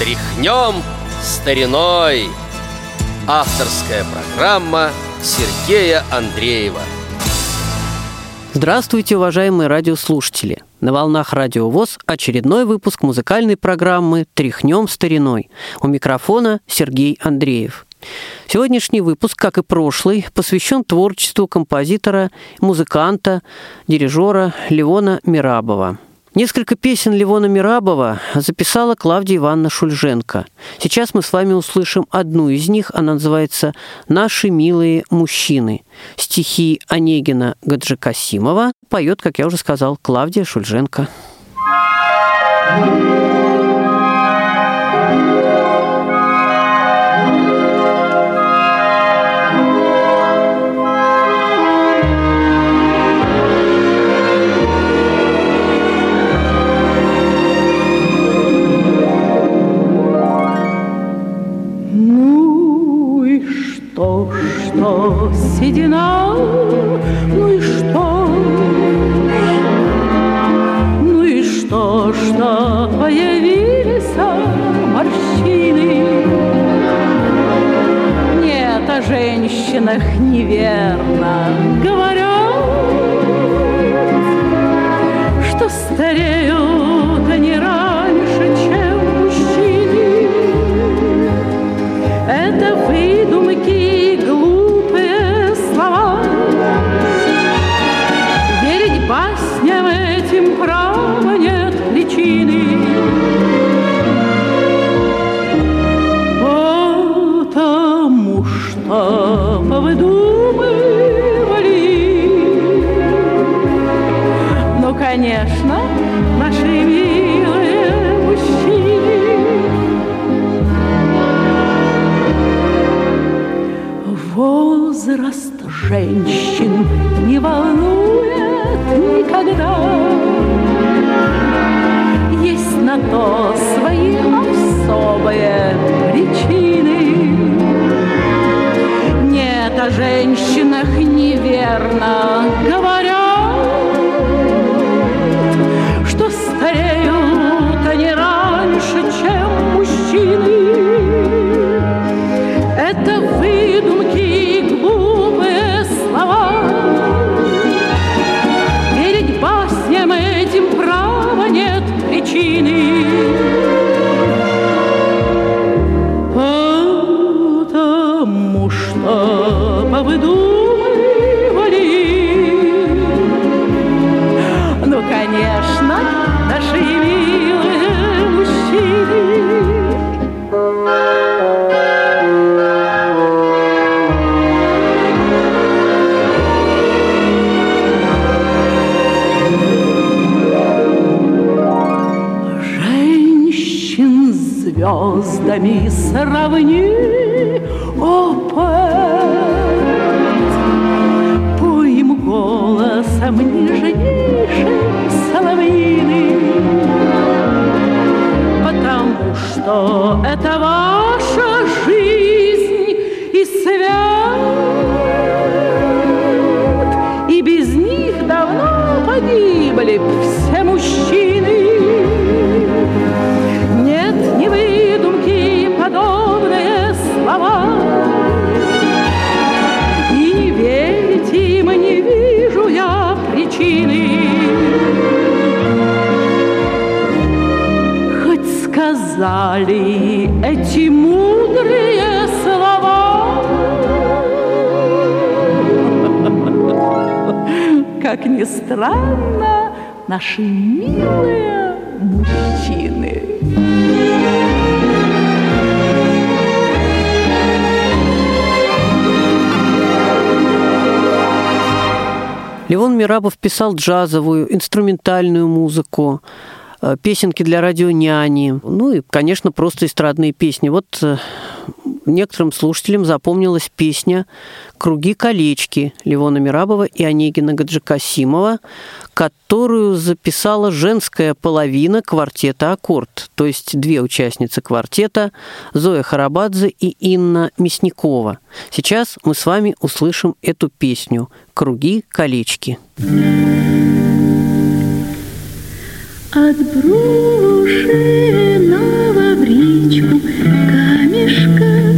Тряхнем стариной Авторская программа Сергея Андреева Здравствуйте, уважаемые радиослушатели! На волнах Радио ВОЗ очередной выпуск музыкальной программы «Тряхнем стариной». У микрофона Сергей Андреев. Сегодняшний выпуск, как и прошлый, посвящен творчеству композитора, музыканта, дирижера Левона Мирабова – Несколько песен Левона Мирабова записала Клавдия Ивановна Шульженко. Сейчас мы с вами услышим одну из них. Она называется «Наши милые мужчины». Стихи Онегина Гаджикасимова поет, как я уже сказал, Клавдия Шульженко. Thank. Неверно strange. Что по выдумывали, ну, конечно, наши милые мужчины. Звездами сравни, о, голосом нежнейшим соловьиным, потому что это ваша жизнь и свет, и без них давно погибли все как ни странно, наши милые мужчины. Левон Мирабов писал джазовую, инструментальную музыку, песенки для радионяни, ну и, конечно, просто эстрадные песни. Вот э, некоторым слушателям запомнилась песня «Круги-колечки» Левона Мирабова и Онегина Гаджикасимова, которую записала женская половина квартета «Аккорд», то есть две участницы квартета Зоя Харабадзе и Инна Мясникова. Сейчас мы с вами услышим эту песню «Круги-колечки». Отброшенного в речку камешка.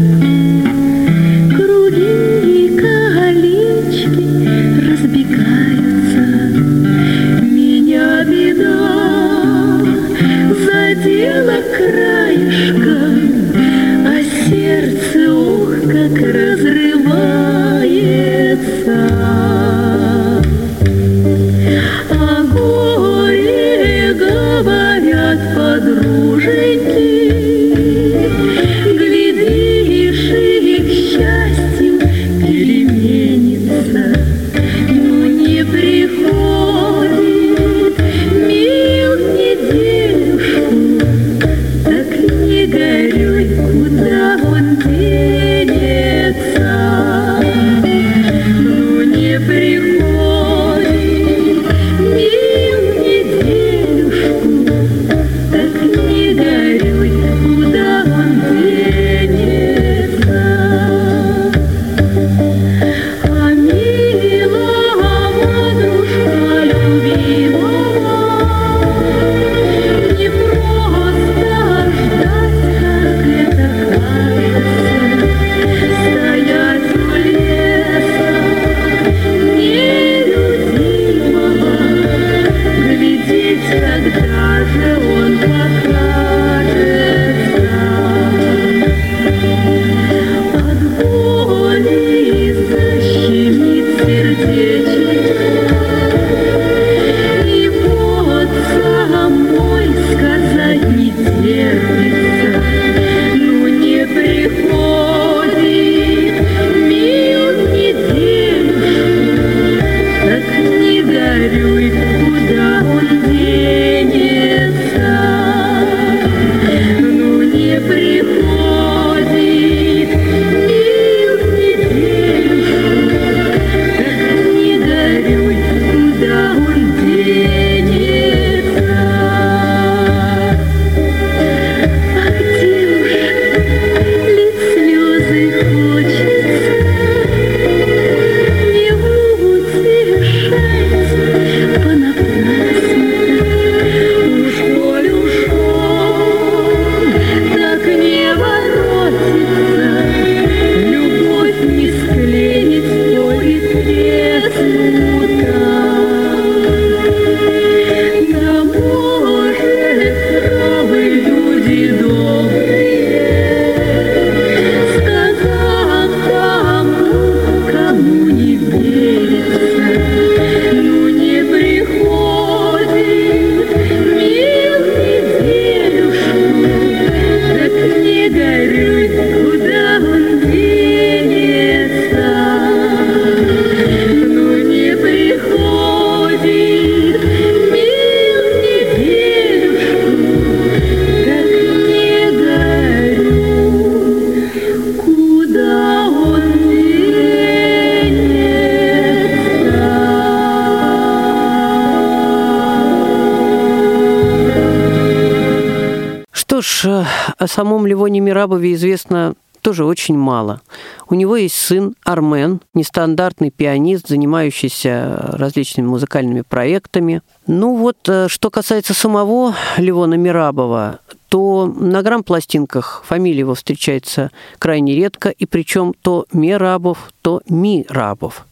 Бричь о самом Левоне Мирабове известно тоже очень мало. У него есть сын Армен, нестандартный пианист, занимающийся различными музыкальными проектами. Ну вот, э, что касается самого Левона Мирабова, то на грамм-пластинках фамилия его встречается крайне редко, и причем то Мерабов, то Мирабов.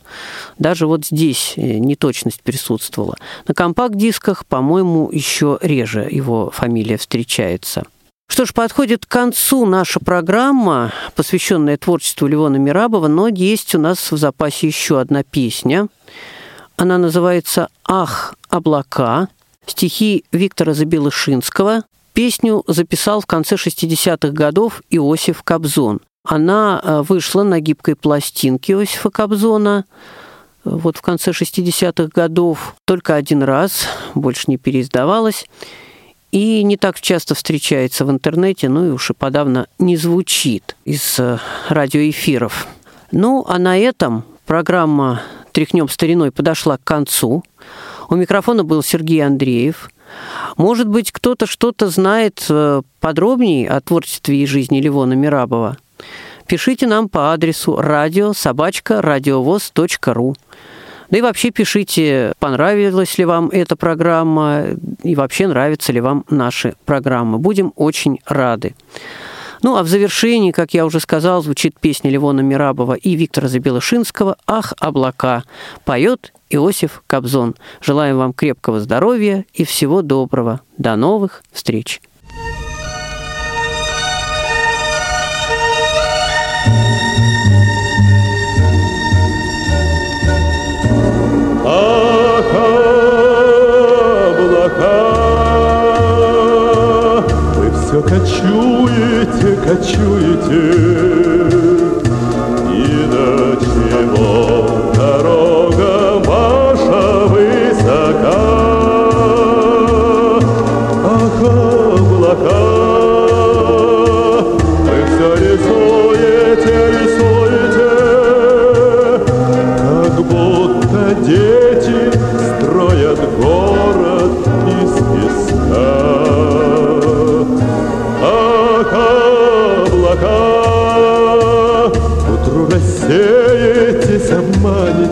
Даже вот здесь э, неточность присутствовала. На компакт-дисках, по-моему, еще реже его фамилия встречается. Что ж, подходит к концу наша программа, посвященная творчеству Леона Мирабова, но есть у нас в запасе еще одна песня. Она называется «Ах, облака», стихи Виктора Забелышинского. Песню записал в конце 60-х годов Иосиф Кобзон. Она э, вышла на гибкой пластинке Иосифа Кобзона вот в конце 60-х годов только один раз, больше не переиздавалась и не так часто встречается в интернете, ну и уж и подавно не звучит из э, радиоэфиров. Ну, а на этом программа «Тряхнем стариной» подошла к концу. У микрофона был Сергей Андреев. Может быть, кто-то что-то знает э, подробнее о творчестве и жизни Левона Мирабова. Пишите нам по адресу радио собачка радиовоз.ру. Да и вообще пишите, понравилась ли вам эта программа и вообще нравятся ли вам наши программы. Будем очень рады. Ну, а в завершении, как я уже сказал, звучит песня Левона Мирабова и Виктора Забелышинского «Ах, облака». Поет Иосиф Кобзон. Желаем вам крепкого здоровья и всего доброго. До новых встреч! Кочуете,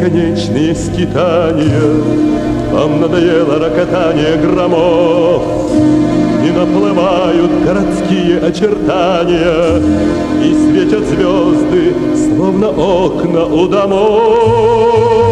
бесконечные скитания Вам надоело рокотание громов И на Проплывают городские очертания И светят звезды, словно окна у домов